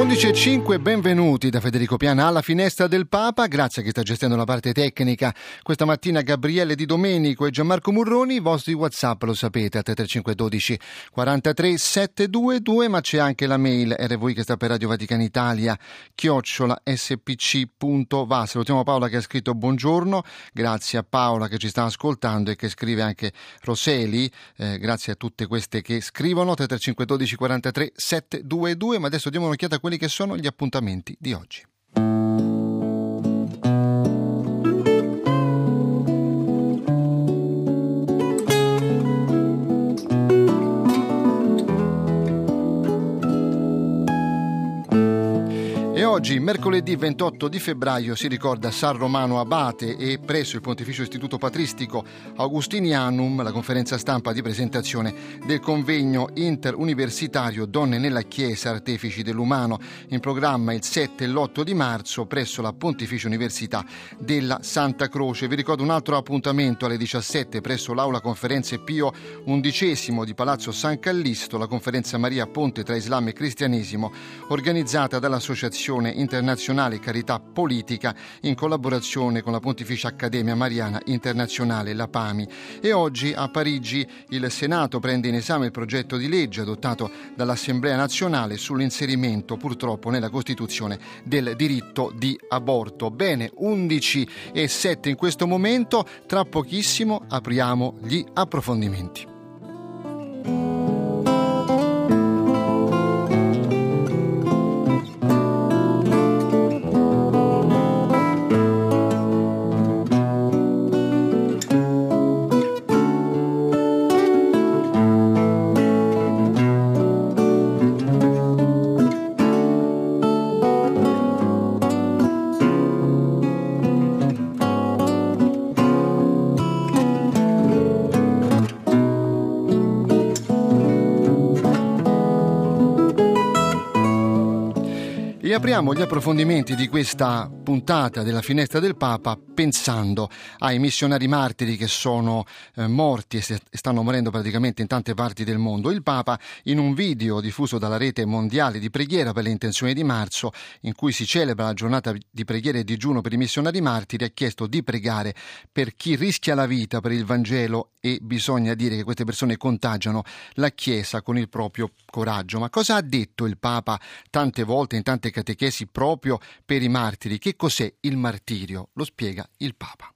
11.05, benvenuti da Federico Piana alla finestra del Papa, grazie a chi sta gestendo la parte tecnica. Questa mattina Gabriele Di Domenico e Gianmarco Murroni, i vostri Whatsapp lo sapete a 33512 43 722, ma c'è anche la mail RVI che sta per Radio Vaticana Italia, chiocciola spc.va. Salutiamo Paola che ha scritto buongiorno, grazie a Paola che ci sta ascoltando e che scrive anche Roseli, eh, grazie a tutte queste che scrivono, 33512 43 722, ma adesso diamo un'occhiata a quelli che sono gli appuntamenti di oggi. Oggi, mercoledì 28 di febbraio, si ricorda San Romano Abate e presso il Pontificio Istituto Patristico Augustinianum la conferenza stampa di presentazione del convegno interuniversitario Donne nella Chiesa, artefici dell'umano, in programma il 7 e l'8 di marzo presso la Pontificia Università della Santa Croce. Vi ricordo un altro appuntamento alle 17 presso l'Aula Conferenze Pio XI di Palazzo San Callisto, la conferenza Maria Ponte tra Islam e Cristianesimo, organizzata dall'Associazione Internazionale Carità Politica in collaborazione con la Pontificia Accademia Mariana Internazionale, la PAMI. E oggi a Parigi il Senato prende in esame il progetto di legge adottato dall'Assemblea nazionale sull'inserimento purtroppo nella Costituzione del diritto di aborto. Bene, 11 e 7 in questo momento, tra pochissimo apriamo gli approfondimenti. Apriamo gli approfondimenti di questa puntata della finestra del Papa pensando ai missionari martiri che sono eh, morti e stanno morendo praticamente in tante parti del mondo. Il Papa in un video diffuso dalla rete mondiale di preghiera per le intenzioni di marzo in cui si celebra la giornata di preghiera e digiuno per i missionari martiri ha chiesto di pregare per chi rischia la vita per il Vangelo e bisogna dire che queste persone contagiano la Chiesa con il proprio coraggio. Ma cosa ha detto il Papa tante volte in tante catechesi proprio per i martiri. Che cos'è il martirio? Lo spiega il Papa.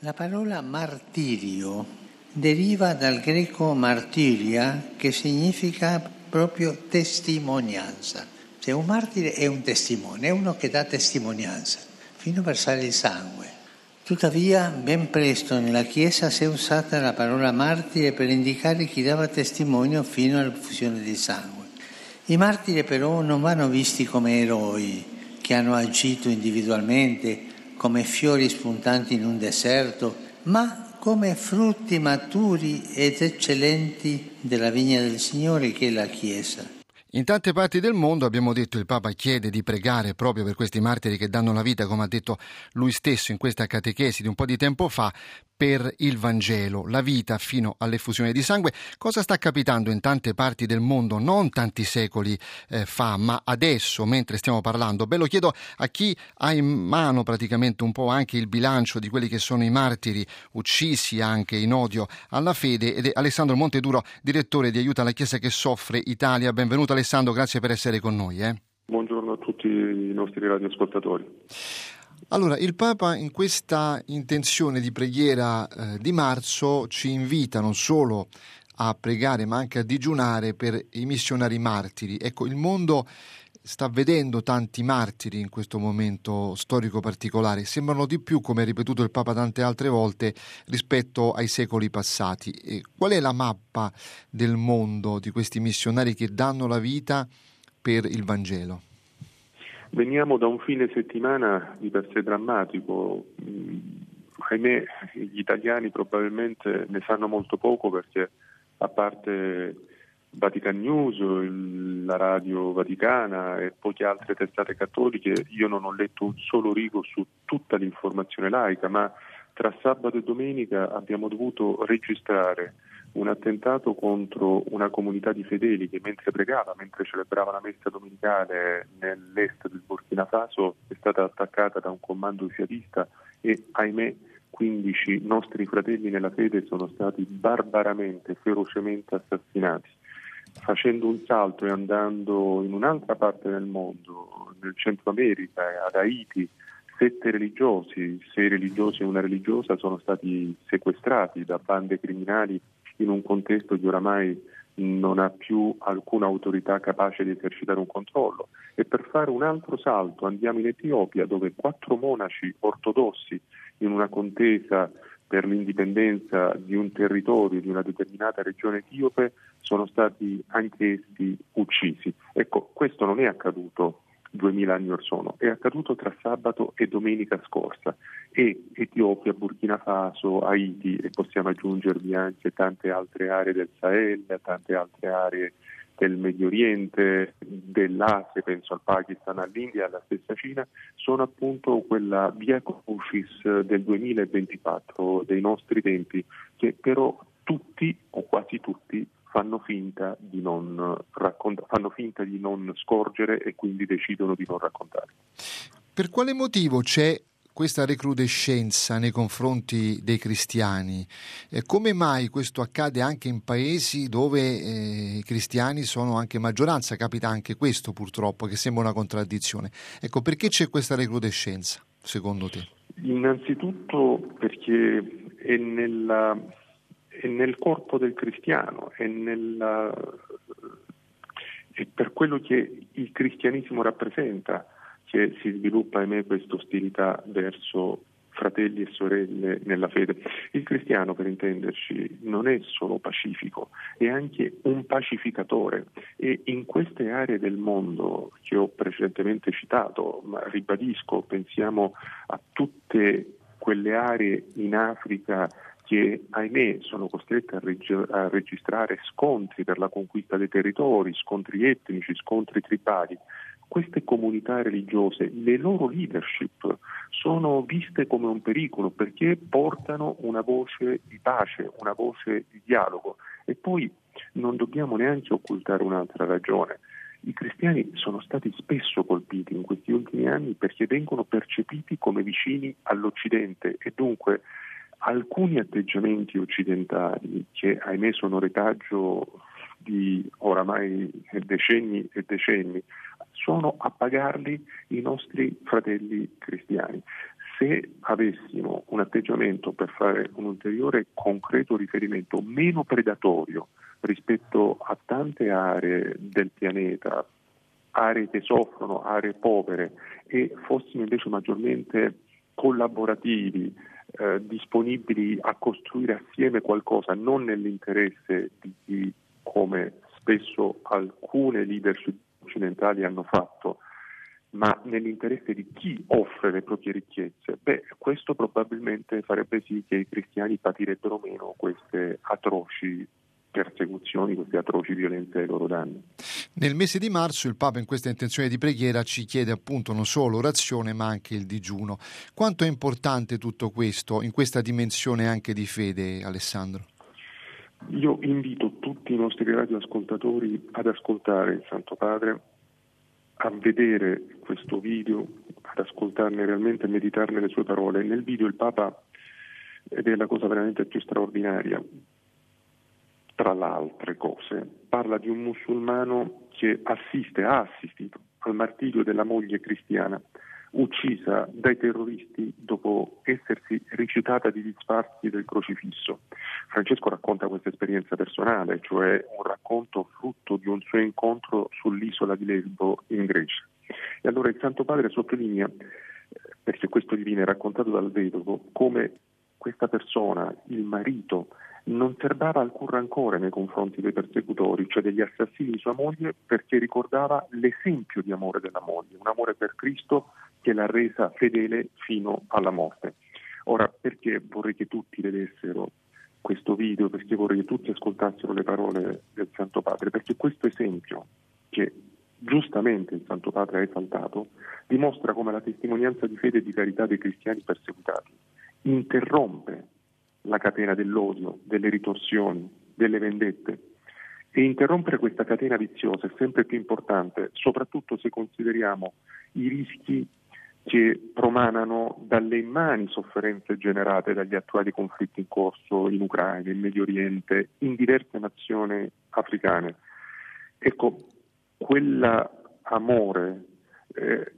La parola martirio deriva dal greco martiria che significa proprio testimonianza. Cioè un martire è un testimone, è uno che dà testimonianza fino a versare il sangue. Tuttavia, ben presto nella Chiesa si è usata la parola martire per indicare chi dava testimonio fino alla fusione del sangue. I martiri però non vanno visti come eroi che hanno agito individualmente come fiori spuntanti in un deserto, ma come frutti maturi ed eccellenti della vigna del Signore che è la Chiesa. In tante parti del mondo, abbiamo detto, il Papa chiede di pregare proprio per questi martiri che danno la vita, come ha detto lui stesso in questa catechesi di un po' di tempo fa, per il Vangelo, la vita fino all'effusione di sangue. Cosa sta capitando in tante parti del mondo, non tanti secoli eh, fa, ma adesso, mentre stiamo parlando? Beh, lo chiedo a chi ha in mano praticamente un po' anche il bilancio di quelli che sono i martiri uccisi anche in odio alla fede ed è Alessandro Monteduro, direttore di Aiuta alla Chiesa che soffre Italia. Benvenuto Alessandro, grazie per essere con noi. Eh. Buongiorno a tutti i nostri radioascoltatori. Allora, il Papa in questa intenzione di preghiera eh, di marzo ci invita non solo a pregare ma anche a digiunare per i missionari martiri. Ecco, il mondo sta vedendo tanti martiri in questo momento storico particolare, sembrano di più, come ha ripetuto il Papa tante altre volte, rispetto ai secoli passati. E qual è la mappa del mondo di questi missionari che danno la vita per il Vangelo? Veniamo da un fine settimana di per sé drammatico. Mm, ahimè, gli italiani probabilmente ne sanno molto poco perché a parte Vatican News, la radio vaticana e poche altre testate cattoliche, io non ho letto un solo rigo su tutta l'informazione laica, ma tra sabato e domenica abbiamo dovuto registrare un attentato contro una comunità di fedeli che mentre pregava, mentre celebrava la messa domenicale nell'est del Burkina Faso è stata attaccata da un comando jihadista e ahimè 15 nostri fratelli nella fede sono stati barbaramente, ferocemente assassinati facendo un salto e andando in un'altra parte del mondo, nel Centro America, ad Haiti, sette religiosi, sei religiosi e una religiosa sono stati sequestrati da bande criminali in un contesto che oramai non ha più alcuna autorità capace di esercitare un controllo. E per fare un altro salto andiamo in Etiopia dove quattro monaci ortodossi in una contesa per l'indipendenza di un territorio, di una determinata regione etiope, sono stati anch'essi uccisi. Ecco, questo non è accaduto duemila anni or sono, è accaduto tra sabato e domenica scorsa e Etiopia, Burkina Faso, Haiti e possiamo aggiungervi anche tante altre aree del Sahel, tante altre aree del Medio Oriente, dell'Asia, penso al Pakistan, all'India, alla stessa Cina, sono appunto quella via crucis del 2024 dei nostri tempi che però tutti o quasi tutti fanno finta di non, raccont- fanno finta di non scorgere e quindi decidono di non raccontare. Per quale motivo c'è questa recrudescenza nei confronti dei cristiani. Eh, come mai questo accade anche in paesi dove eh, i cristiani sono anche maggioranza? Capita anche questo purtroppo, che sembra una contraddizione. Ecco, perché c'è questa recrudescenza, secondo te? Innanzitutto perché è, nella, è nel corpo del cristiano, è, nella, è per quello che il cristianesimo rappresenta che si sviluppa, ahimè, questa ostilità verso fratelli e sorelle nella fede. Il cristiano, per intenderci, non è solo pacifico, è anche un pacificatore e in queste aree del mondo che ho precedentemente citato, ma ribadisco, pensiamo a tutte quelle aree in Africa che ahimè sono costrette a, reg- a, registrare scontri per la conquista dei territori, scontri etnici, scontri tribali queste comunità religiose, le loro leadership sono viste come un pericolo perché portano una voce di pace, una voce di dialogo e poi non dobbiamo neanche occultare un'altra ragione. I cristiani sono stati spesso colpiti in questi ultimi anni perché vengono percepiti come vicini all'Occidente e dunque alcuni atteggiamenti occidentali che ahimè sono retaggio di oramai decenni e decenni, sono a pagarli i nostri fratelli cristiani. Se avessimo un atteggiamento per fare un ulteriore concreto riferimento meno predatorio rispetto a tante aree del pianeta, aree che soffrono, aree povere, e fossimo invece maggiormente collaborativi, eh, disponibili a costruire assieme qualcosa, non nell'interesse di chi come spesso alcune leadership occidentali hanno fatto, ma nell'interesse di chi offre le proprie ricchezze, beh, questo probabilmente farebbe sì che i cristiani patirebbero meno queste atroci persecuzioni, queste atroci violenze ai loro danni. Nel mese di marzo il Papa in questa intenzione di preghiera ci chiede appunto non solo orazione ma anche il digiuno. Quanto è importante tutto questo in questa dimensione anche di fede, Alessandro? Io invito tutti i nostri radioascoltatori ad ascoltare il Santo Padre, a vedere questo video, ad ascoltarne realmente e meditarne le sue parole. Nel video il Papa, ed è la cosa veramente più straordinaria, tra le altre cose, parla di un musulmano che assiste, ha assistito al martirio della moglie cristiana uccisa dai terroristi dopo essersi rifiutata di disfarsi del crocifisso. Francesco racconta questa esperienza personale, cioè un racconto frutto di un suo incontro sull'isola di Lesbo in Grecia. E allora il Santo Padre sottolinea, eh, perché questo gli viene raccontato dal vedovo, come questa persona, il marito, non serbava alcun rancore nei confronti dei persecutori, cioè degli assassini di sua moglie, perché ricordava l'esempio di amore della moglie, un amore per Cristo che l'ha resa fedele fino alla morte. Ora, perché vorrei che tutti vedessero questo video, perché vorrei che tutti ascoltassero le parole del Santo Padre? Perché questo esempio, che giustamente il Santo Padre ha esaltato, dimostra come la testimonianza di fede e di carità dei cristiani persecutati interrompe la catena dell'odio, delle ritorsioni, delle vendette. E interrompere questa catena viziosa è sempre più importante, soprattutto se consideriamo i rischi che promanano dalle immani sofferenze generate dagli attuali conflitti in corso in Ucraina, in Medio Oriente, in diverse nazioni africane. Ecco, quell'amore eh,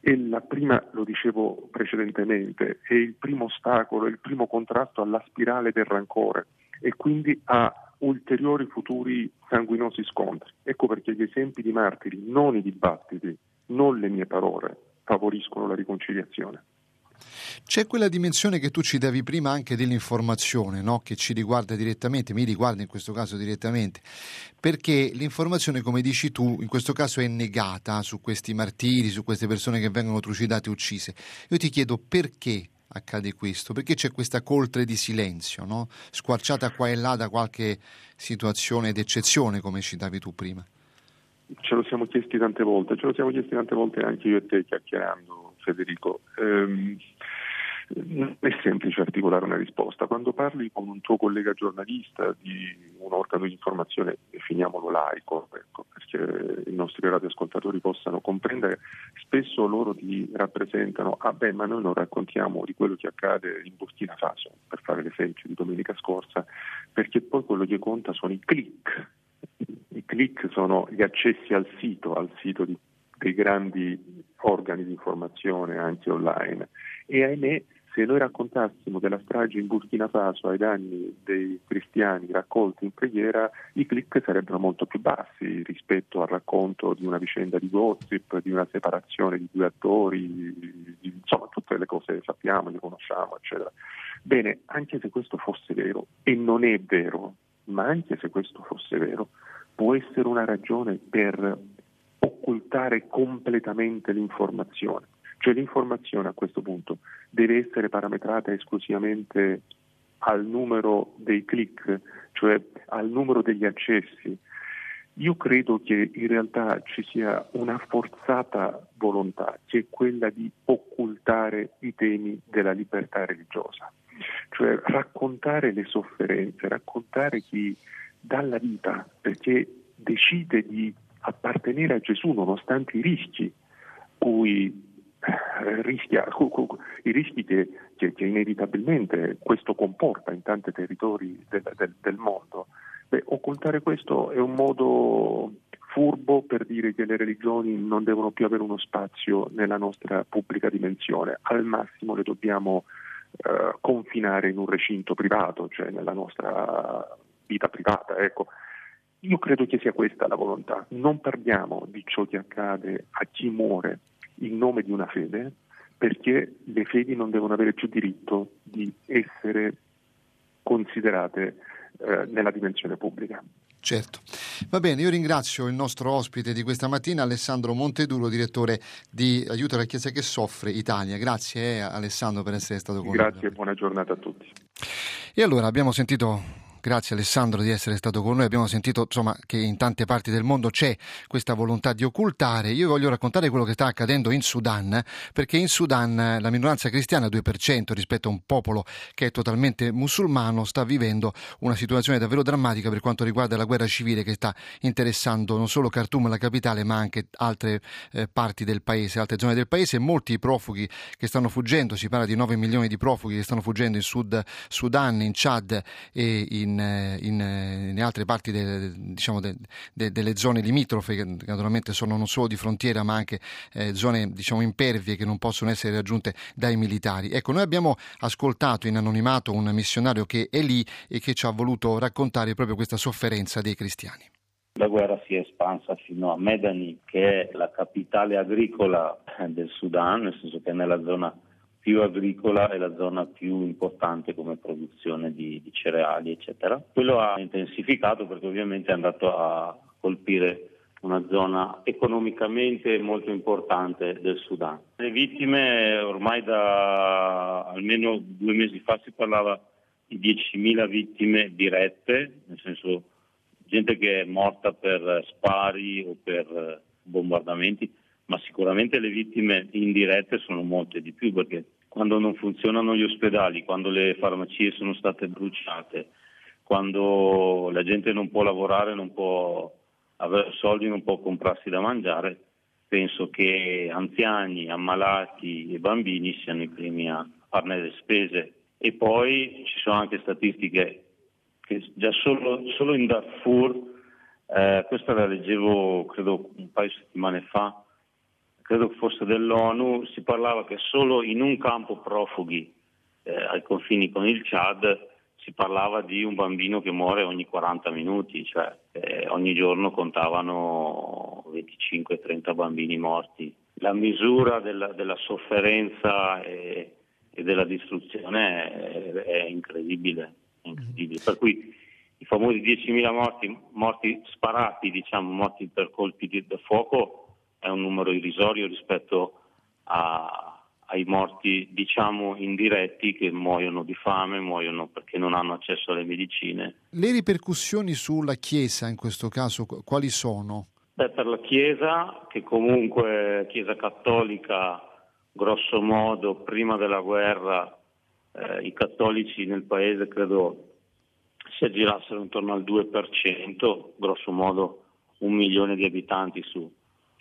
è la prima, lo dicevo precedentemente, è il primo ostacolo, il primo contrasto alla spirale del rancore e quindi a ulteriori futuri sanguinosi scontri. Ecco perché gli esempi di martiri, non i dibattiti, non le mie parole, favoriscono la riconciliazione. C'è quella dimensione che tu ci davi prima anche dell'informazione, no? che ci riguarda direttamente, mi riguarda in questo caso direttamente, perché l'informazione, come dici tu, in questo caso è negata su questi martiri, su queste persone che vengono trucidate e uccise. Io ti chiedo perché accade questo? Perché c'è questa coltre di silenzio, no? squarciata qua e là da qualche situazione d'eccezione, come citavi tu prima? Ce lo siamo chiesti tante volte, ce lo siamo chiesti tante volte anche io e te chiacchierando, Federico. Ehm, non è semplice articolare una risposta. Quando parli con un tuo collega giornalista di un organo di informazione, definiamolo laico, ecco, perché i nostri radioascoltatori possano comprendere, spesso loro ti rappresentano, ah beh, ma noi non raccontiamo di quello che accade in Burkina Faso, per fare l'esempio di domenica scorsa, perché poi quello che conta sono i click. I click sono gli accessi al sito, al sito di, dei grandi organi di informazione anche online e ahimè se noi raccontassimo della strage in Burkina Faso ai danni dei cristiani raccolti in preghiera, i click sarebbero molto più bassi rispetto al racconto di una vicenda di gossip, di una separazione di due attori, di, insomma tutte le cose che sappiamo, le conosciamo, eccetera. Bene, anche se questo fosse vero, e non è vero, ma anche se questo fosse vero, può essere una ragione per occultare completamente l'informazione. Cioè l'informazione a questo punto deve essere parametrata esclusivamente al numero dei click, cioè al numero degli accessi. Io credo che in realtà ci sia una forzata volontà, che è quella di occultare i temi della libertà religiosa, cioè raccontare le sofferenze, raccontare chi dà la vita perché decide di appartenere a Gesù nonostante i rischi cui eh, rischia, i rischi che, che, che, inevitabilmente questo comporta in tanti territori del, del, del mondo. Beh, occultare questo è un modo furbo per dire che le religioni non devono più avere uno spazio nella nostra pubblica dimensione, al massimo le dobbiamo eh, confinare in un recinto privato, cioè nella nostra vita privata. Ecco. Io credo che sia questa la volontà, non parliamo di ciò che accade a chi muore in nome di una fede, perché le fedi non devono avere più diritto di essere considerate eh, nella dimensione pubblica. Certo. Va bene, io ringrazio il nostro ospite di questa mattina, Alessandro Monteduro, direttore di Aiuto alla Chiesa che soffre Italia. Grazie eh, Alessandro per essere stato con noi. Grazie e buona giornata a tutti. E allora abbiamo sentito Grazie Alessandro di essere stato con noi. Abbiamo sentito insomma, che in tante parti del mondo c'è questa volontà di occultare. Io voglio raccontare quello che sta accadendo in Sudan, perché in Sudan la minoranza cristiana, 2% rispetto a un popolo che è totalmente musulmano, sta vivendo una situazione davvero drammatica per quanto riguarda la guerra civile che sta interessando non solo Khartoum, la capitale, ma anche altre eh, parti del paese, altre zone del paese. Molti profughi che stanno fuggendo, si parla di 9 milioni di profughi che stanno fuggendo in Sud Sudan, in Chad e in in, in, in altre parti de, diciamo de, de, delle zone limitrofe, che naturalmente sono non solo di frontiera ma anche eh, zone diciamo, impervie che non possono essere raggiunte dai militari. Ecco, noi abbiamo ascoltato in anonimato un missionario che è lì e che ci ha voluto raccontare proprio questa sofferenza dei cristiani. La guerra si è espansa fino a Medani, che è la capitale agricola del Sudan, nel senso che è nella zona più agricola e la zona più importante come produzione di, di cereali, eccetera. Quello ha intensificato perché ovviamente è andato a colpire una zona economicamente molto importante del Sudan. Le vittime ormai da almeno due mesi fa si parlava di 10.000 vittime dirette, nel senso gente che è morta per spari o per bombardamenti, ma sicuramente le vittime indirette sono molte di più perché quando non funzionano gli ospedali, quando le farmacie sono state bruciate, quando la gente non può lavorare, non può avere soldi, non può comprarsi da mangiare, penso che anziani, ammalati e bambini siano i primi a farne le spese. E poi ci sono anche statistiche che già solo, solo in Darfur, eh, questa la leggevo credo un paio di settimane fa, credo fosse dell'ONU, si parlava che solo in un campo profughi eh, ai confini con il Chad si parlava di un bambino che muore ogni 40 minuti, cioè eh, ogni giorno contavano 25-30 bambini morti. La misura della, della sofferenza e, e, della distruzione è, è, incredibile, è incredibile. Per cui i famosi 10.000 morti, morti sparati, diciamo, morti per colpi di, fuoco, è un numero irrisorio rispetto a, ai morti diciamo indiretti che muoiono di fame, muoiono perché non hanno accesso alle medicine. Le ripercussioni sulla Chiesa in questo caso quali sono? Beh, per la Chiesa, che comunque Chiesa cattolica, grosso modo, prima della guerra, eh, i cattolici nel paese credo si aggirassero intorno al 2%, grosso modo un milione di abitanti su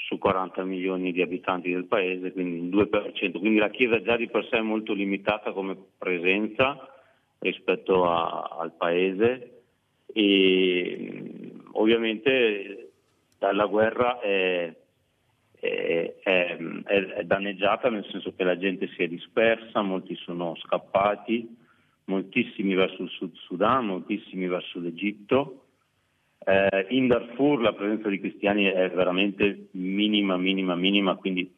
su 40 milioni di abitanti del paese, quindi il 2%. Quindi la Chiesa già di per sé è molto limitata come presenza rispetto a, al paese e ovviamente dalla guerra è, è, è, è, danneggiata nel senso che la gente si è dispersa, molti sono scappati, moltissimi verso il Sud Sudan, moltissimi verso l'Egitto eh, in Darfur la presenza di cristiani è veramente minima, minima, minima, quindi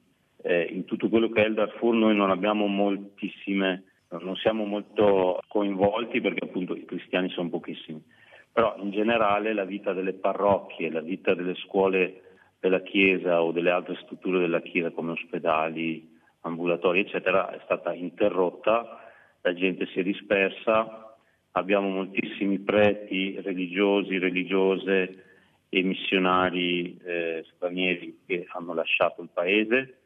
eh, in tutto quello che è il Darfur noi non abbiamo moltissime, non siamo molto coinvolti perché appunto i cristiani sono pochissimi. Però in generale la vita delle parrocchie, la vita delle scuole della Chiesa o delle altre strutture della Chiesa come ospedali, ambulatori, eccetera, è stata interrotta, la gente si è dispersa, abbiamo moltissimi preti religiosi, religiose e missionari eh, stranieri che hanno lasciato il paese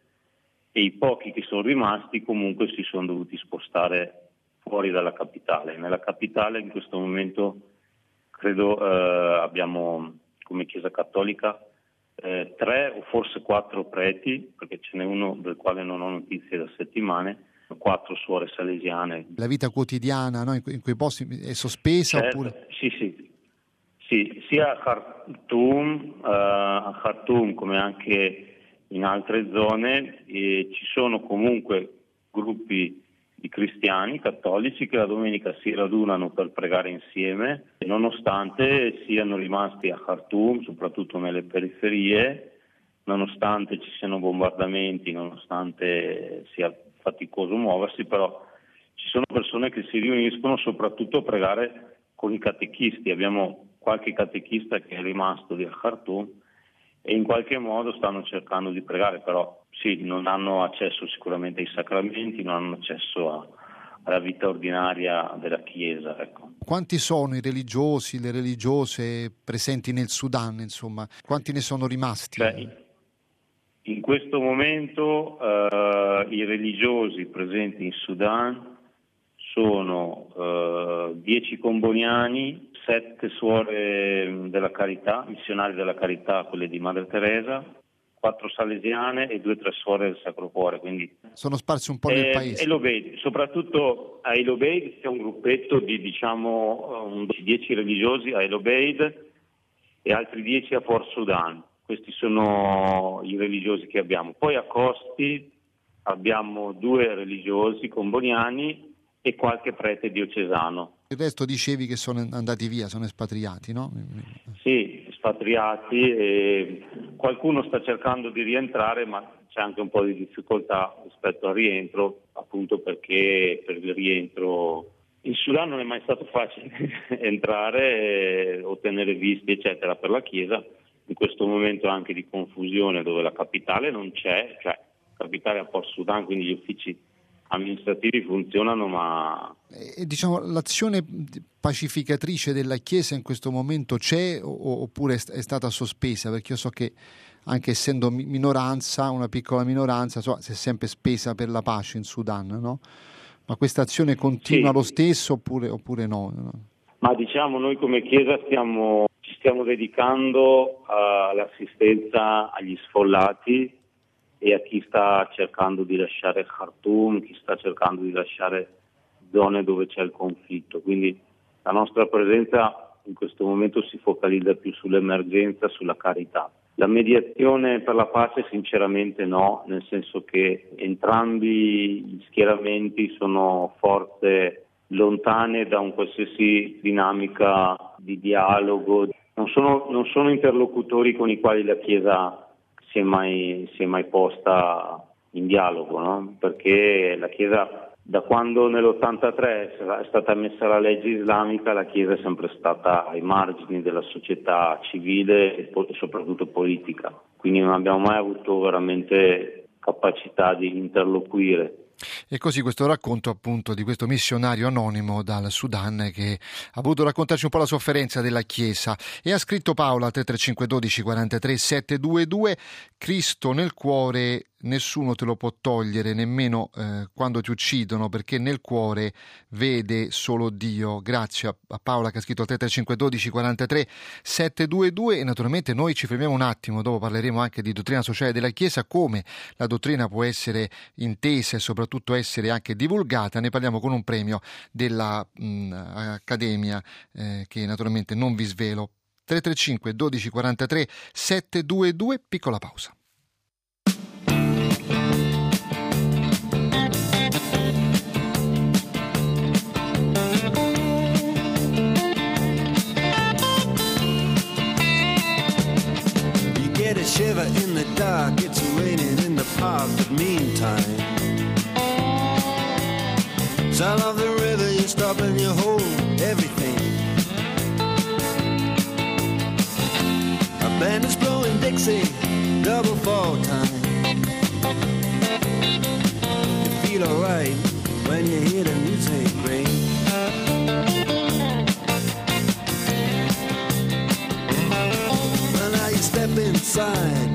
e i pochi che sono rimasti comunque si sono dovuti spostare fuori dalla capitale. Nella capitale in questo momento credo eh, abbiamo come Chiesa Cattolica eh, tre o forse quattro preti, perché ce n'è uno del quale non ho notizie da settimane, quattro suore salesiane. La vita quotidiana no? in, que- in, quei posti è sospesa certo, oppure? Sì, sì, sì, sia a Khartoum, uh, a Khartoum come anche in altre zone e ci sono comunque gruppi di cristiani cattolici che la domenica si radunano per pregare insieme, nonostante siano rimasti a Khartoum, soprattutto nelle periferie, nonostante ci siano bombardamenti, nonostante sia faticoso muoversi, però ci sono persone che si riuniscono soprattutto a pregare con i catechisti. Abbiamo qualche catechista che è rimasto di Khartoum e in qualche modo stanno cercando di pregare, però sì, non hanno accesso sicuramente ai sacramenti, non hanno accesso a, alla vita ordinaria della Chiesa. Ecco. Quanti sono i religiosi, le religiose presenti nel Sudan, insomma? Quanti ne sono rimasti? Beh, in questo momento eh, i religiosi presenti in Sudan sono 10 eh, comboniani, 7 suore della carità, missionari della carità, quelle di Madre Teresa, 4 salesiane e 2 tre suore del Sacro Cuore. Quindi, sono sparsi un po' nel eh, paese. E Lobeid, soprattutto a Elobeid c'è un gruppetto di diciamo 10 religiosi a Elobeid e altri 10 a Port Sudan questi sono i religiosi che abbiamo. Poi a Costi abbiamo due religiosi comboniani e qualche prete diocesano. Il resto dicevi che sono andati via, sono espatriati, no? Sì, espatriati e qualcuno sta cercando di rientrare, ma c'è anche un po' di difficoltà rispetto al rientro, appunto perché per il rientro in Sudan non è mai stato facile entrare, ottenere visti, eccetera, per la Chiesa. In questo momento anche di confusione dove la capitale non c'è, cioè capitale a Port Sudan, quindi gli uffici amministrativi funzionano, ma... E, diciamo, l'azione pacificatrice della Chiesa in questo momento c'è oppure è stata sospesa? Perché io so che anche essendo minoranza, una piccola minoranza, so, si è sempre spesa per la pace in Sudan, no? Ma questa azione continua sì. lo stesso oppure, oppure no? Ma diciamo noi come Chiesa stiamo, stiamo dedicando all'assistenza agli sfollati e a chi sta cercando di lasciare Khartoum, chi sta cercando di lasciare zone dove c'è il conflitto. Quindi la nostra presenza in questo momento si focalizza più sull'emergenza, sulla carità. La mediazione per la pace sinceramente no, nel senso che entrambi gli schieramenti sono forze lontane da un qualsiasi dinamica di dialogo, non sono, non sono interlocutori con i quali la Chiesa si è mai, si è mai posta in dialogo, no? perché la Chiesa da quando nell'83 è stata messa la legge islamica, la Chiesa è sempre stata ai margini della società civile e soprattutto politica, quindi non abbiamo mai avuto veramente capacità di interloquire. E così questo racconto appunto di questo missionario anonimo dal Sudan che ha voluto raccontarci un po' la sofferenza della Chiesa e ha scritto Paola 335 12 43 722 Cristo nel cuore nessuno te lo può togliere, nemmeno eh, quando ti uccidono, perché nel cuore vede solo Dio. Grazie a, Paola che ha scritto al 3512 43 722 e naturalmente noi ci fermiamo un attimo, dopo parleremo anche di dottrina sociale della Chiesa, come la dottrina può essere intesa e soprattutto essere anche divulgata. Ne parliamo con un premio dell'Accademia mm, eh, che naturalmente non vi svelo. 335 12 43 722, piccola pausa. shiver in the dark. It's raining in the park, but meantime, sound of the river, you stop and you hold everything. A band is blowing Dixie, double fall time. You feel alright when you hear the music ring. step inside, you don't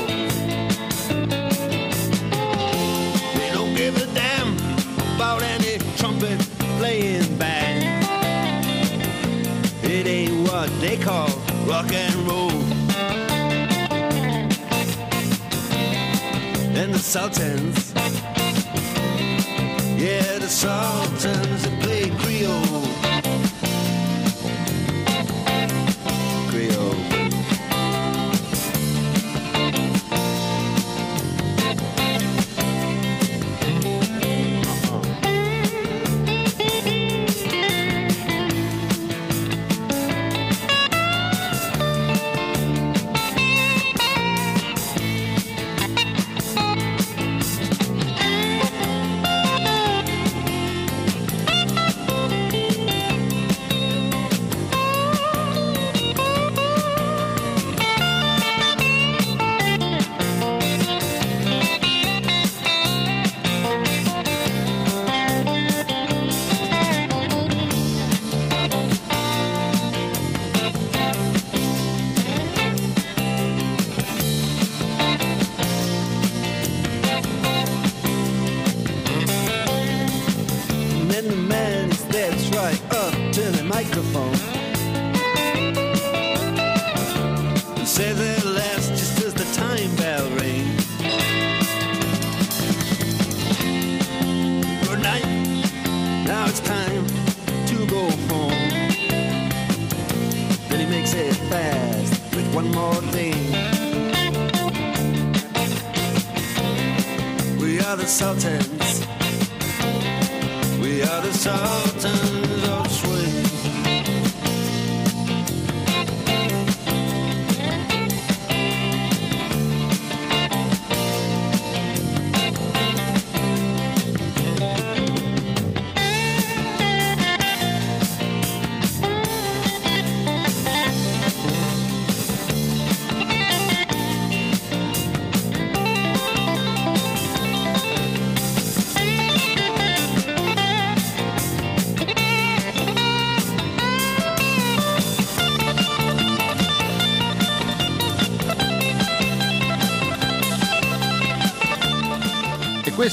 they call rock and roll. And the Sultans, yeah, the Sultans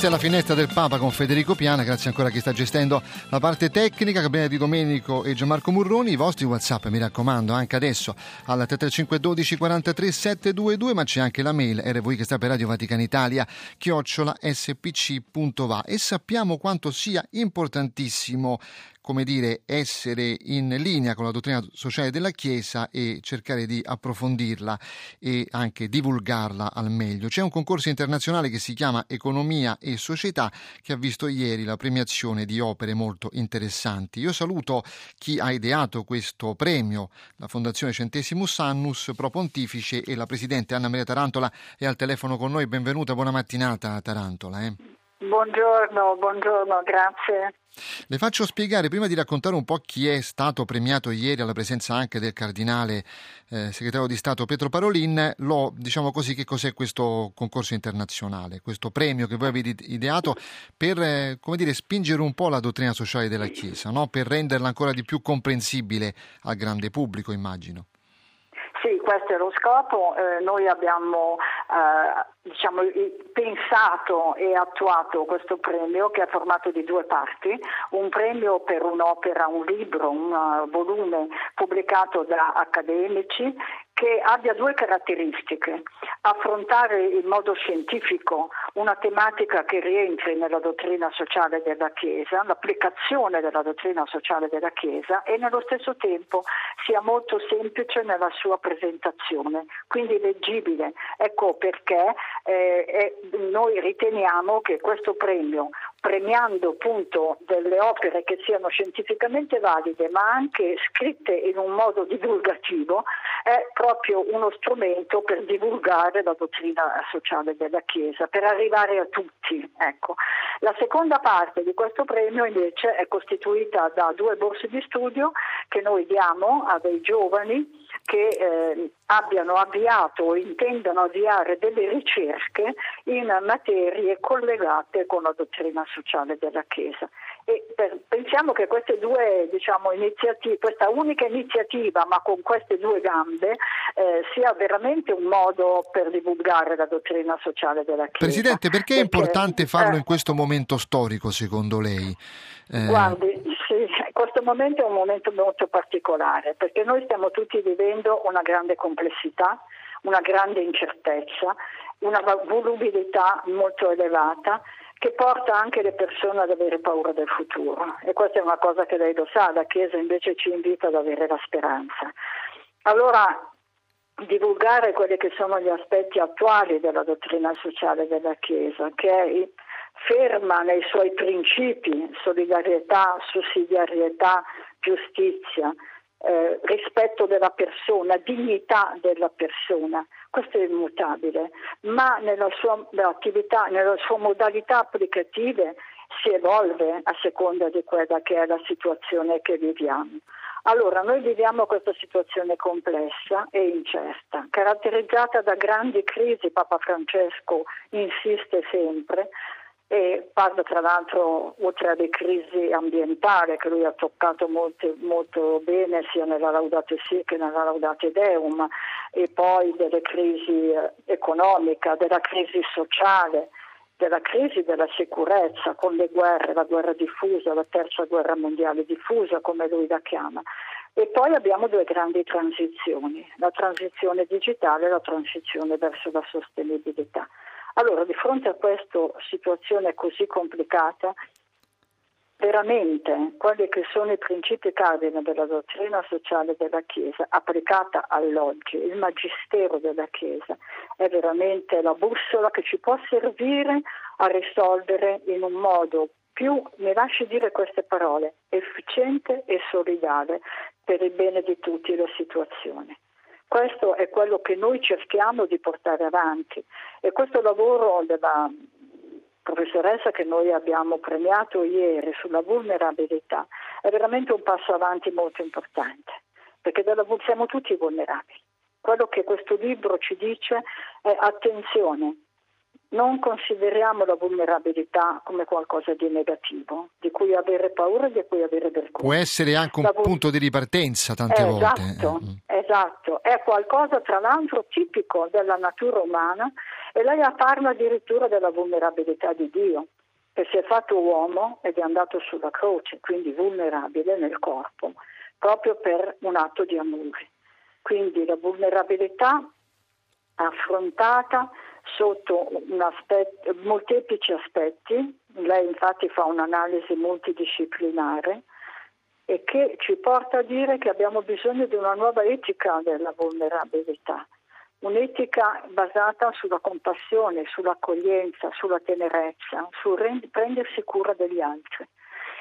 questa è la finestra del Papa con Federico Piana, grazie ancora a chi sta gestendo la parte tecnica, Gabriele Di Domenico e Gianmarco Murroni. I vostri WhatsApp, mi raccomando, anche adesso alla 335 12 43 722, ma c'è anche la mail rv che sta per Radio Vaticana Italia, chiocciola spc.va. E sappiamo quanto sia importantissimo come dire, essere in linea con la dottrina sociale della Chiesa e cercare di approfondirla e anche divulgarla al meglio. C'è un concorso internazionale che si chiama Economia e Società che ha visto ieri la premiazione di opere molto interessanti. Io saluto chi ha ideato questo premio, la Fondazione Centesimus Annus Pro Pontifice e la Presidente Anna Maria Tarantola è al telefono con noi. Benvenuta, buona mattinata Tarantola. Eh. Buongiorno, buongiorno, grazie. Le faccio spiegare, prima di raccontare un po' chi è stato premiato ieri alla presenza anche del cardinale eh, segretario di Stato Pietro Parolin, lo, diciamo così, che cos'è questo concorso internazionale, questo premio che voi avete ideato per eh, dire, spingere un po' la dottrina sociale della Chiesa, no? per renderla ancora di più comprensibile al grande pubblico, immagino. Sì, questo è lo scopo. Eh, noi abbiamo eh, diciamo, pensato e attuato questo premio che è formato di due parti, un premio per un'opera, un libro, un uh, volume pubblicato da accademici che abbia due caratteristiche, affrontare in modo scientifico una tematica che rientri nella dottrina sociale della Chiesa, l'applicazione della dottrina sociale della Chiesa e nello stesso tempo sia molto semplice nella sua presentazione, quindi leggibile. Ecco perché eh, noi riteniamo che questo premio premiando appunto delle opere che siano scientificamente valide ma anche scritte in un modo divulgativo è proprio uno strumento per divulgare la dottrina sociale della Chiesa, per arrivare a tutti. Ecco. La seconda parte di questo premio invece è costituita da due borse di studio che noi diamo a dei giovani che eh, abbiano avviato o intendano avviare delle ricerche in materie collegate con la dottrina sociale della Chiesa. E per, pensiamo che queste due diciamo, iniziative, questa unica iniziativa, ma con queste due gambe, eh, sia veramente un modo per divulgare la dottrina sociale della Chiesa. Presidente, perché è importante farlo in questo momento storico, secondo lei? Eh... Guardi, sì, questo momento è un momento molto particolare, perché noi stiamo tutti vivendo una grande complessità, una grande incertezza, una volubilità molto elevata che porta anche le persone ad avere paura del futuro e questa è una cosa che lei lo sa, la Chiesa invece ci invita ad avere la speranza. Allora divulgare quelli che sono gli aspetti attuali della dottrina sociale della Chiesa, che è ferma nei suoi principi solidarietà, sussidiarietà, giustizia, eh, rispetto della persona, dignità della persona. Questo è immutabile, ma nella sua attività, nella sua modalità applicative si evolve a seconda di quella che è la situazione che viviamo. Allora, noi viviamo questa situazione complessa e incerta, caratterizzata da grandi crisi, Papa Francesco insiste sempre, e parla tra l'altro oltre alle crisi ambientali che lui ha toccato molto, molto bene sia nella Laudate Si che nella Laudate Deum e poi delle crisi eh, economica, della crisi sociale, della crisi della sicurezza con le guerre, la guerra diffusa, la terza guerra mondiale diffusa come lui la chiama. E poi abbiamo due grandi transizioni, la transizione digitale e la transizione verso la sostenibilità. Allora, di fronte a questa situazione così complicata, veramente quelli che sono i principi cardine della dottrina sociale della Chiesa applicata all'oggi, il magistero della Chiesa, è veramente la bussola che ci può servire a risolvere in un modo più, mi lasci dire queste parole, efficiente e solidale per il bene di tutti la situazione. Questo è quello che noi cerchiamo di portare avanti e questo lavoro della professoressa che noi abbiamo premiato ieri sulla vulnerabilità è veramente un passo avanti molto importante, perché siamo tutti vulnerabili. Quello che questo libro ci dice è attenzione, non consideriamo la vulnerabilità come qualcosa di negativo, di cui avere paura e di cui avere vergogna. Può essere anche un la punto di ripartenza tante eh, volte. Esatto, eh. esatto, è qualcosa tra l'altro tipico della natura umana e lei parla addirittura della vulnerabilità di Dio, che si è fatto uomo ed è andato sulla croce, quindi vulnerabile nel corpo, proprio per un atto di amore. Quindi la vulnerabilità affrontata sotto aspetto, molteplici aspetti, lei infatti fa un'analisi multidisciplinare e che ci porta a dire che abbiamo bisogno di una nuova etica della vulnerabilità, un'etica basata sulla compassione, sull'accoglienza, sulla tenerezza, sul prendersi cura degli altri.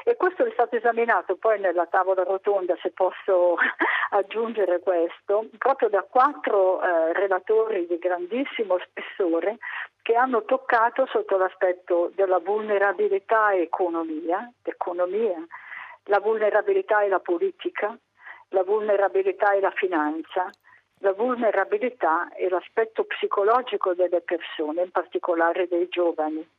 E questo è stato esaminato poi nella tavola rotonda, se posso aggiungere questo, proprio da quattro eh, relatori di grandissimo spessore che hanno toccato sotto l'aspetto della vulnerabilità economia, economia, la vulnerabilità e la politica, la vulnerabilità e la finanza, la vulnerabilità e l'aspetto psicologico delle persone, in particolare dei giovani,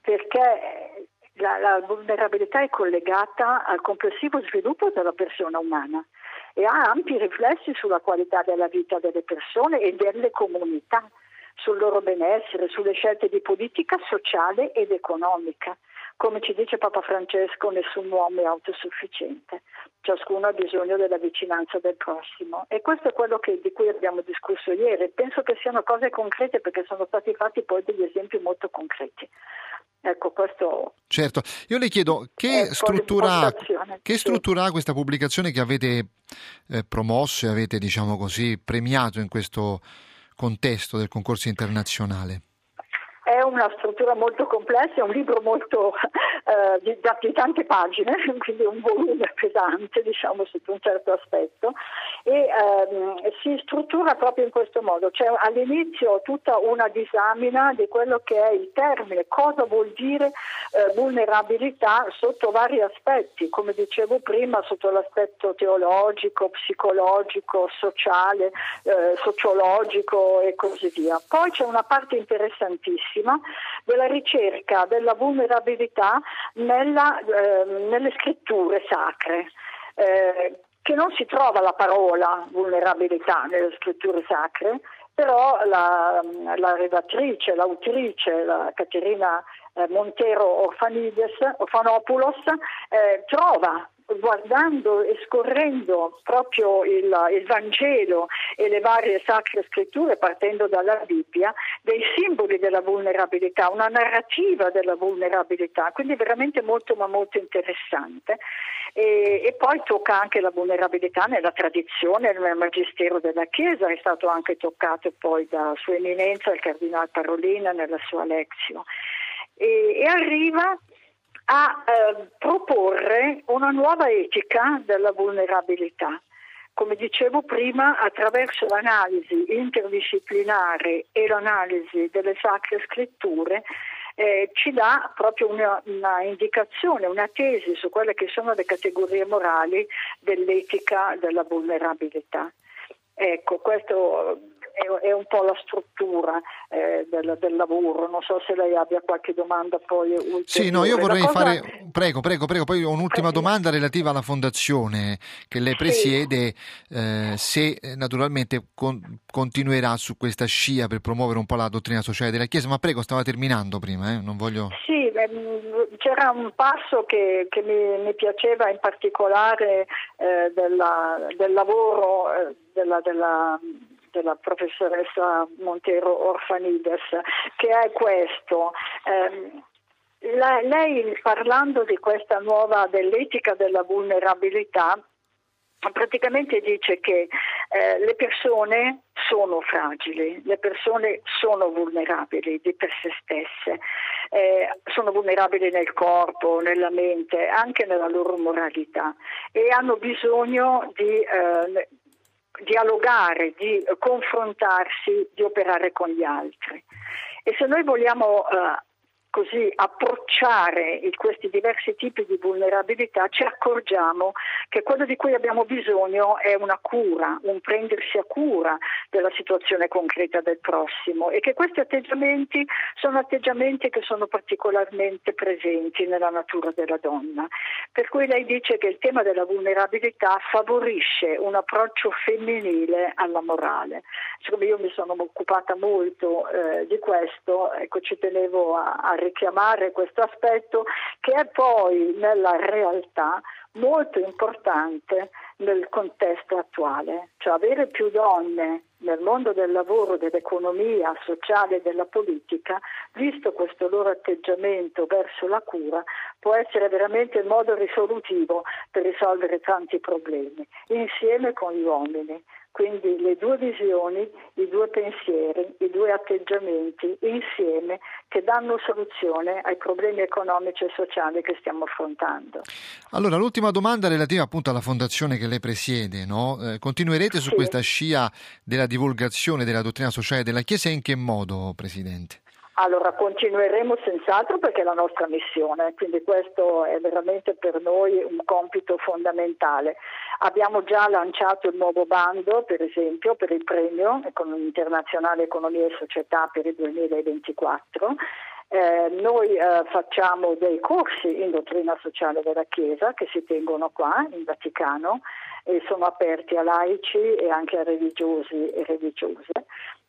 perché la, la, vulnerabilità è collegata al complessivo sviluppo della persona umana e ha ampi riflessi sulla qualità della vita delle persone e delle comunità, sul loro benessere, sulle scelte di politica sociale ed economica. Come ci dice Papa Francesco, nessun uomo è autosufficiente, ciascuno ha bisogno della vicinanza del prossimo e questo è quello che, di cui abbiamo discusso ieri. Penso che siano cose concrete perché sono stati fatti poi degli esempi molto concreti. Ecco, questo. Certo, io le chiedo che struttura, che sì. struttura ha questa pubblicazione che avete eh, promosso e avete, diciamo così, premiato in questo contesto del concorso internazionale? Una struttura molto complessa, è un libro molto eh, di, di, tante pagine, quindi un volume pesante, diciamo, sotto un certo aspetto, e ehm, si struttura proprio in questo modo. C'è all'inizio tutta una disamina di quello che è il termine, cosa vuol dire eh, vulnerabilità sotto vari aspetti, come dicevo prima, sotto l'aspetto teologico, psicologico, sociale, eh, sociologico e così via. Poi c'è una parte interessantissima della ricerca della vulnerabilità nella, eh, nelle scritture sacre. Eh, che non si trova la parola vulnerabilità nelle scritture sacre, però la, la redattrice, l'autrice, la Caterina eh, Montero Orfanides, Orfanopoulos, eh, trova guardando e scorrendo proprio il, il, Vangelo e le varie sacre scritture, partendo dalla Bibbia, dei simboli della vulnerabilità, una narrativa della vulnerabilità, quindi veramente molto ma molto interessante. E, e poi tocca anche la vulnerabilità nella tradizione, nel magistero della Chiesa, è stato anche toccato poi da Sua Eminenza, il Cardinale Parolina, nella sua lezione. E, e arriva a eh, proporre una nuova etica della vulnerabilità. Come dicevo prima, attraverso l'analisi interdisciplinare e l'analisi delle sacre scritture, eh, ci dà proprio una, una, indicazione, una tesi su quelle che sono le categorie morali dell'etica della vulnerabilità. Ecco, questo è, un po' la struttura eh, del, del, lavoro. Non so se lei abbia qualche domanda poi ulteriore. Sì, no, io vorrei cosa... fare, prego, prego, prego, poi ho un'ultima Prego. domanda relativa alla fondazione che lei presiede, sì. eh, se eh, naturalmente con, continuerà su questa scia per promuovere un po' la dottrina sociale della Chiesa, ma prego, stava terminando prima, eh? non voglio... Sì, ehm, c'era un passo che, che mi, mi, piaceva in particolare eh, della, del lavoro eh, della, della della professoressa Montero Orfanides, che è questo. Eh, la, lei parlando di questa nuova dell'etica della vulnerabilità praticamente dice che eh, le persone sono fragili, le persone sono vulnerabili di per sé stesse, eh, sono vulnerabili nel corpo, nella mente, anche nella loro moralità e hanno bisogno di eh, dialogare, di confrontarsi, di operare con gli altri. E se noi vogliamo eh, così approcciare questi diversi tipi di vulnerabilità ci accorgiamo che quello di cui abbiamo bisogno è una cura, un prendersi a cura della situazione concreta del prossimo e che questi atteggiamenti sono atteggiamenti che sono particolarmente presenti nella natura della donna. Per cui lei dice che il tema della vulnerabilità favorisce un approccio femminile alla morale. Siccome io mi sono occupata molto eh, di questo, ecco, ci tenevo a, a richiamare questo aspetto che è poi nella realtà molto importante nel contesto attuale, cioè avere più donne nel mondo del lavoro, dell'economia sociale e della politica, visto questo loro atteggiamento verso la cura, può essere veramente il modo risolutivo per risolvere tanti problemi, insieme con gli uomini. Quindi le due visioni, i due pensieri, i due atteggiamenti insieme che danno soluzione ai problemi economici e sociali che stiamo affrontando. Allora, l'ultima domanda relativa appunto alla fondazione che lei presiede, no? eh, continuerete su sì. questa scia della divulgazione della dottrina sociale della Chiesa e in che modo, Presidente? Allora continueremo senz'altro perché è la nostra missione, quindi questo è veramente per noi un compito fondamentale. Abbiamo già lanciato il nuovo bando, per esempio, per il premio internazionale Economia e Società per il 2024. Eh, noi eh, facciamo dei corsi in dottrina sociale della Chiesa che si tengono qua in Vaticano e sono aperti a laici e anche a religiosi e religiose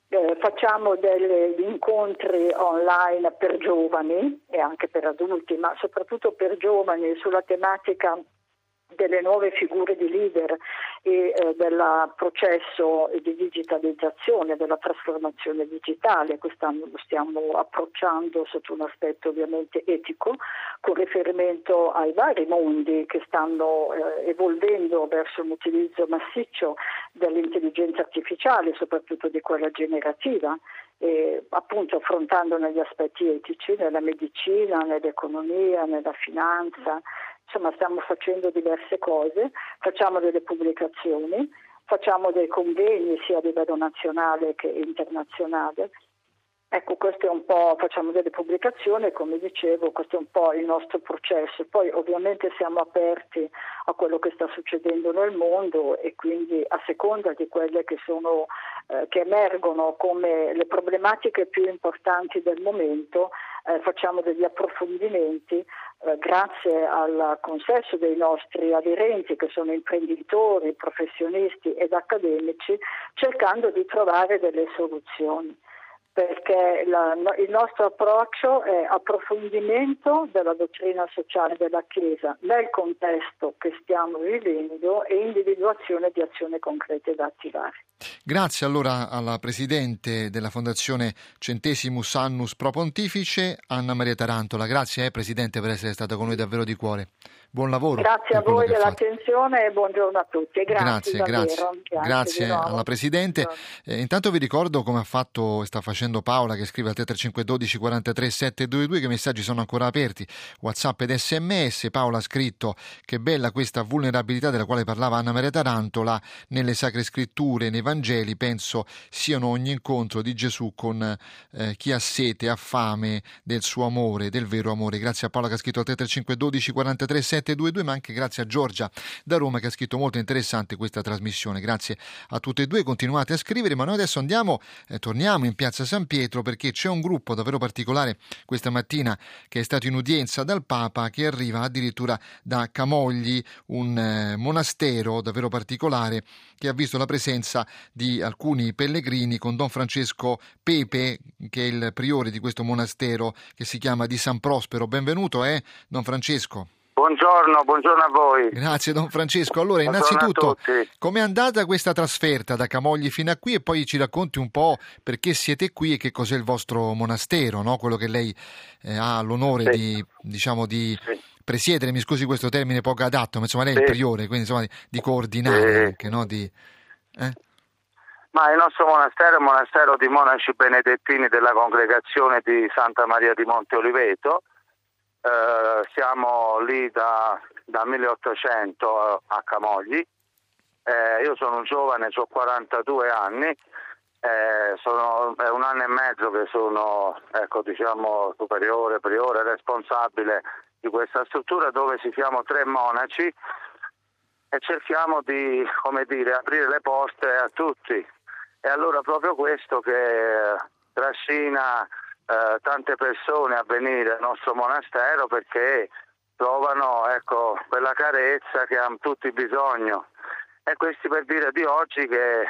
eh, facciamo degli incontri online per giovani e anche per adulti, ma soprattutto per giovani sulla tematica delle nuove figure di leader e eh, del processo di digitalizzazione, della trasformazione digitale. Quest'anno lo stiamo approcciando sotto un aspetto ovviamente etico, con riferimento ai vari mondi che stanno eh, evolvendo verso un utilizzo massiccio dell'intelligenza artificiale, soprattutto di quella generativa. E, appunto affrontando negli aspetti etici, nella medicina, nell'economia, nella finanza, insomma stiamo facendo diverse cose, facciamo delle pubblicazioni, facciamo dei convegni sia a livello nazionale che internazionale. Ecco, questo è un po', facciamo delle pubblicazioni, come dicevo, questo è un po' il nostro processo. Poi ovviamente siamo aperti a quello che sta succedendo nel mondo e quindi a seconda di quelle che, sono, eh, che emergono come le problematiche più importanti del momento eh, facciamo degli approfondimenti eh, grazie al consenso dei nostri aderenti che sono imprenditori, professionisti ed accademici cercando di trovare delle soluzioni perché la, il nostro approccio è approfondimento della dottrina sociale della Chiesa nel contesto che stiamo vivendo e individuazione di azioni concrete da attivare. Grazie allora alla Presidente della Fondazione Centesimus Annus Pro Pontifice, Anna Maria Tarantola. Grazie eh, Presidente per essere stata con noi davvero di cuore. Buon lavoro. Grazie a voi dell'attenzione e buongiorno a tutti. grazie, grazie, grazie, grazie alla Presidente. Eh, intanto vi ricordo come ha fatto e sta facendo Paola che scrive al 33512 43 722 che i messaggi sono ancora aperti, Whatsapp ed SMS. Paola ha scritto che bella questa vulnerabilità della quale parlava Anna Maria Tarantola nelle sacre scritture, nei Vangeli, penso siano ogni incontro di Gesù con eh, chi ha sete, ha fame del suo amore, del vero amore. Grazie a Paola che ha scritto al 33512 43 722 722, ma anche grazie a Giorgia da Roma che ha scritto molto interessante questa trasmissione. Grazie a tutte e due, continuate a scrivere, ma noi adesso andiamo, eh, torniamo in piazza San Pietro perché c'è un gruppo davvero particolare questa mattina che è stato in udienza dal Papa che arriva addirittura da Camogli, un eh, monastero davvero particolare che ha visto la presenza di alcuni pellegrini con Don Francesco Pepe, che è il priore di questo monastero che si chiama di San Prospero. Benvenuto, eh, Don Francesco. Buongiorno, buongiorno a voi. Grazie Don Francesco. Allora, innanzitutto, com'è andata questa trasferta da Camogli fino a qui e poi ci racconti un po' perché siete qui e che cos'è il vostro monastero, no? quello che lei eh, ha l'onore sì. di, diciamo, di sì. presiedere, mi scusi questo termine poco adatto, ma insomma lei sì. è il priore, quindi insomma di, di coordinare anche, no? di, eh? Ma il nostro monastero è un monastero di monaci benedettini della congregazione di Santa Maria di Monte Oliveto, eh, siamo lì da, da 1800 a Camogli. Eh, io sono un giovane, ho 42 anni, eh, sono, è un anno e mezzo che sono ecco, diciamo, superiore, priore, responsabile di questa struttura dove ci siamo tre monaci e cerchiamo di dire, aprire le porte a tutti. E allora proprio questo che trascina eh, tante persone a venire al nostro monastero perché trovano ecco, quella carezza che hanno tutti bisogno. E questi per dire di oggi che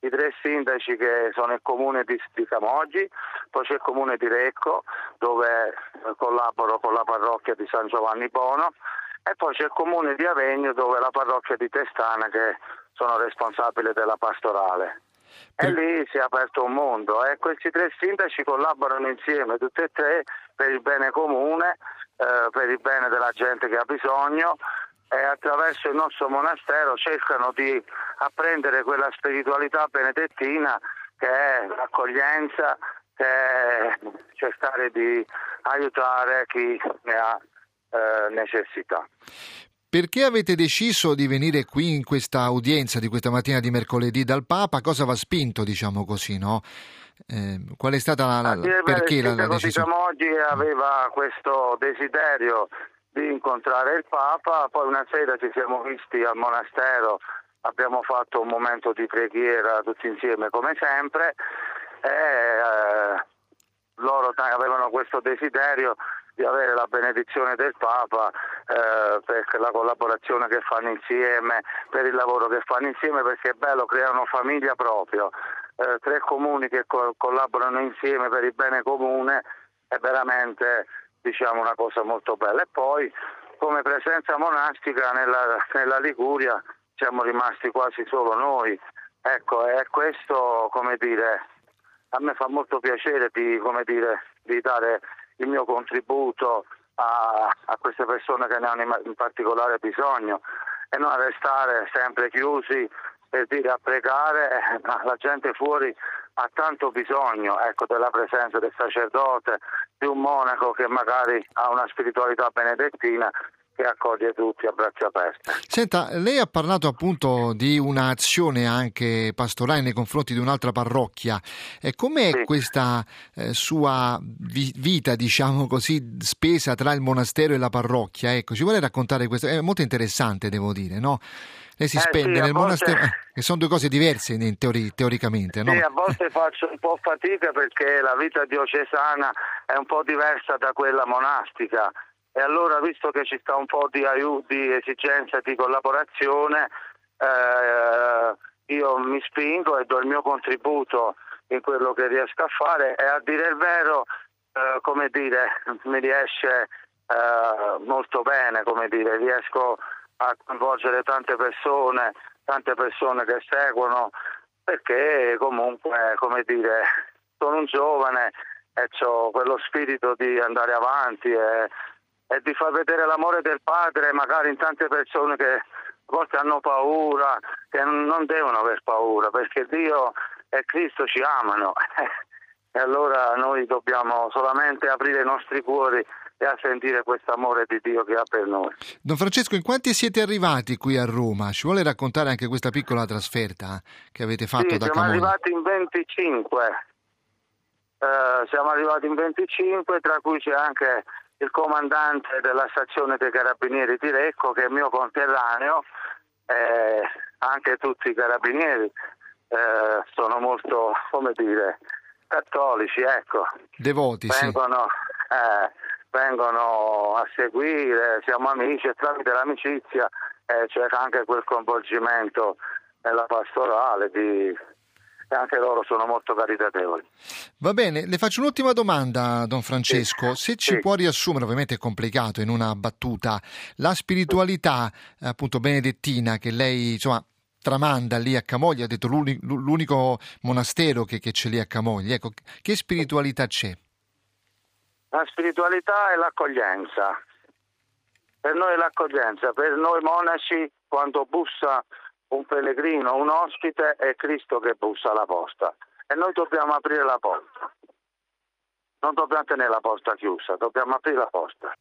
i tre sindaci che sono il comune di, di Camoggi, poi c'è il comune di Recco dove collaboro con la parrocchia di San Giovanni Bono e poi c'è il comune di Avegno dove la parrocchia di Testana che sono responsabile della pastorale. E lì si è aperto un mondo e questi tre sindaci collaborano insieme, tutti e tre, per il bene comune, eh, per il bene della gente che ha bisogno e attraverso il nostro monastero cercano di apprendere quella spiritualità benedettina che è l'accoglienza, che è cercare di aiutare chi ne ha eh, necessità. Perché avete deciso di venire qui in questa udienza di questa mattina di mercoledì dal Papa? Cosa vi ha spinto, diciamo così, no? Eh, qual è stata la, la, la perché la, la decisione? Oggi aveva questo desiderio di incontrare il Papa, poi una sera ci siamo visti al monastero, abbiamo fatto un momento di preghiera tutti insieme come sempre e eh, loro avevano questo desiderio di avere la benedizione del Papa eh, per la collaborazione che fanno insieme, per il lavoro che fanno insieme, perché è bello creare una famiglia proprio. Eh, tre comuni che co- collaborano insieme per il bene comune è veramente diciamo, una cosa molto bella. E poi come presenza monastica nella, nella Liguria siamo rimasti quasi solo noi. Ecco, e questo, come dire, a me fa molto piacere di, dire, di dare il mio contributo a, a queste persone che ne hanno in, particolare bisogno. E non restare sempre chiusi per dire a pregare, eh, la gente fuori ha tanto bisogno ecco, della presenza del sacerdote, di un monaco che magari ha una spiritualità benedettina che accoglie tutti a braccia aperte. Senta, lei ha parlato appunto di un'azione anche pastorale nei confronti di un'altra parrocchia. E com'è Sì. questa eh, sua vi- vita, diciamo così, spesa tra il monastero e la parrocchia? Ecco, ci vuole raccontare questo? È molto interessante, devo dire, no? Lei si Eh, spende sì, nel volte- monastero, eh, che sono due cose diverse in teori- teoricamente, no? Sì, a volte faccio un po' fatica perché la vita diocesana è un po' diversa da quella monastica e allora visto che ci sta un po' di aiuto, di esigenza di collaborazione, eh, io mi spingo e do il mio contributo in quello che riesco a fare. E a dire il vero, eh, come dire, mi riesce eh, molto bene, come dire, riesco a coinvolgere tante persone, tante persone che seguono, perché comunque, come dire, sono un giovane e ho quello spirito di andare avanti e, e di far vedere l'amore del padre magari in tante persone che a volte hanno paura, che non devono aver paura, perché Dio e Cristo ci amano. E allora noi dobbiamo solamente aprire i nostri cuori e a sentire questo amore di Dio che ha per noi. Don Francesco, in quanti siete arrivati qui a Roma? Ci vuole raccontare anche questa piccola trasferta che avete fatto Sì, da siamo Camogli? arrivati in 25. Eh, siamo arrivati in 25, tra cui c'è anche il comandante della stazione dei carabinieri di Recco, che è mio conterraneo, e anche tutti i carabinieri eh, sono molto, come dire, cattolici, ecco. Devoti, sì. vengono, eh, vengono a seguire, siamo amici e tramite l'amicizia eh, c'è anche quel coinvolgimento nella pastorale di, anche loro sono molto caritatevoli. Va bene, le faccio un'ultima domanda, Don Francesco. Se ci Sì. può riassumere, ovviamente è complicato in una battuta, la spiritualità appunto benedettina che lei insomma tramanda lì a Camogli, ha detto l'uni- l'unico monastero che, che c'è lì a Camogli. Ecco, che spiritualità c'è? La spiritualità è l'accoglienza. Per noi l'accoglienza, per noi monaci quando bussa un pellegrino, un ospite, è Cristo che bussa alla porta e noi dobbiamo aprire la porta. Non dobbiamo tenere la porta chiusa, dobbiamo aprire la porta.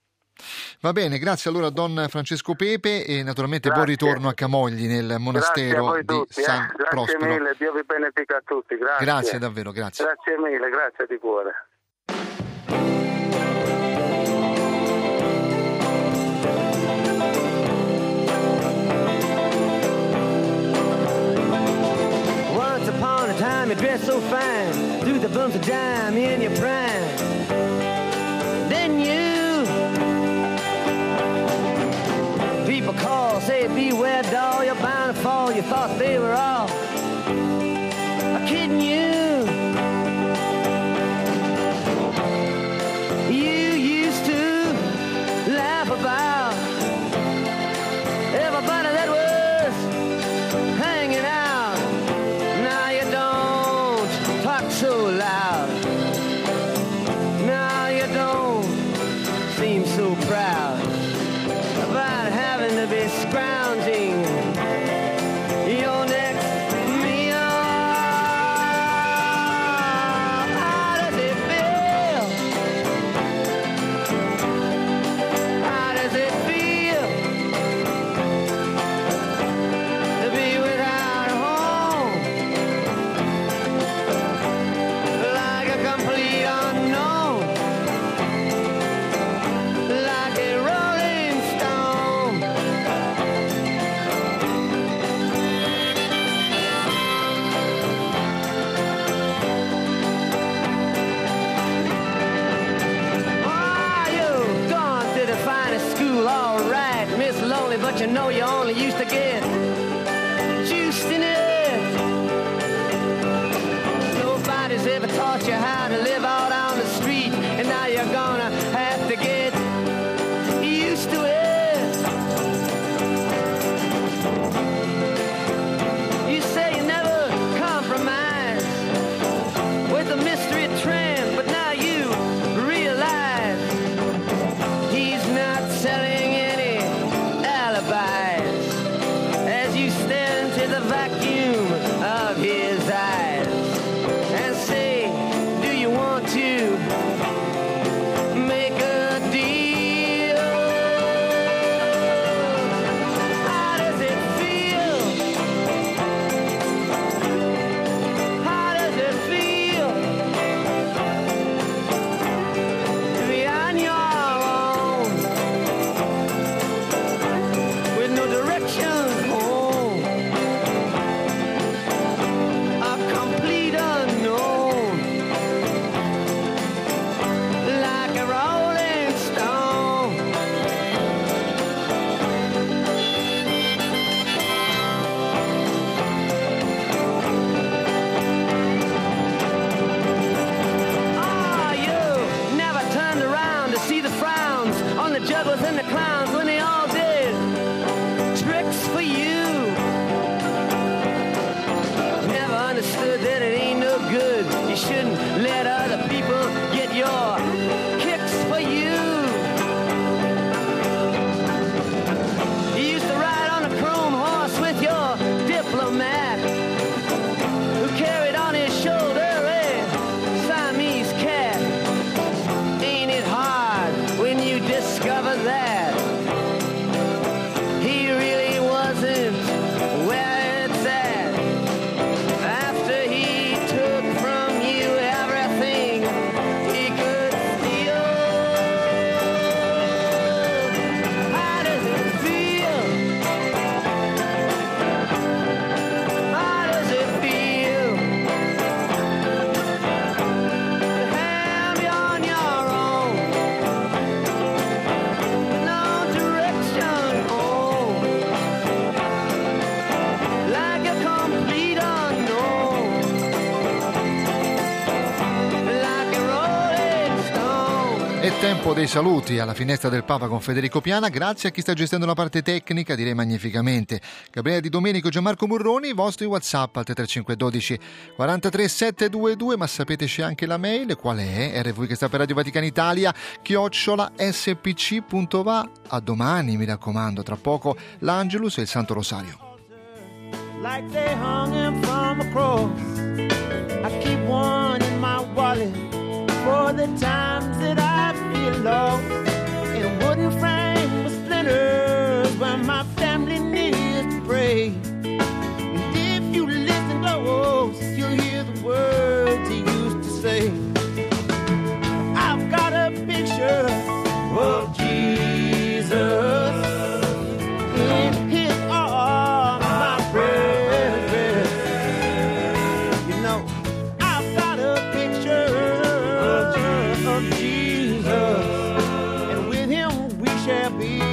Va bene, grazie allora a Don Francesco Pepe e naturalmente buon Grazie. ritorno a Camogli nel Grazie monastero di tutti, eh. San grazie Prospero. mille, Dio vi benedica a tutti, grazie. Grazie davvero, grazie. Grazie mille, grazie di cuore. Time you dressed so fine, threw the bumps of dime in your prime. Then you, people call, say beware doll, you're bound to fall. You thought they were all tempo dei saluti alla finestra del Papa con Federico Piana. Grazie a chi sta gestendo la parte tecnica, direi magnificamente. Gabriele Di Domenico, Gianmarco Murroni, i vostri WhatsApp al 3512 43 722, ma sapete c'è anche la mail, qual è? RV che sta per Radio Vaticana Italia, chiocciola spc.va. A domani, mi raccomando, tra poco l'Angelus e il Santo Rosario. like they hung him from a cross. I keep one in my wallet for the times that I lost. And wooden frame with splinters my family to pray. And if you listen close, you'll hear the words he used to say. Him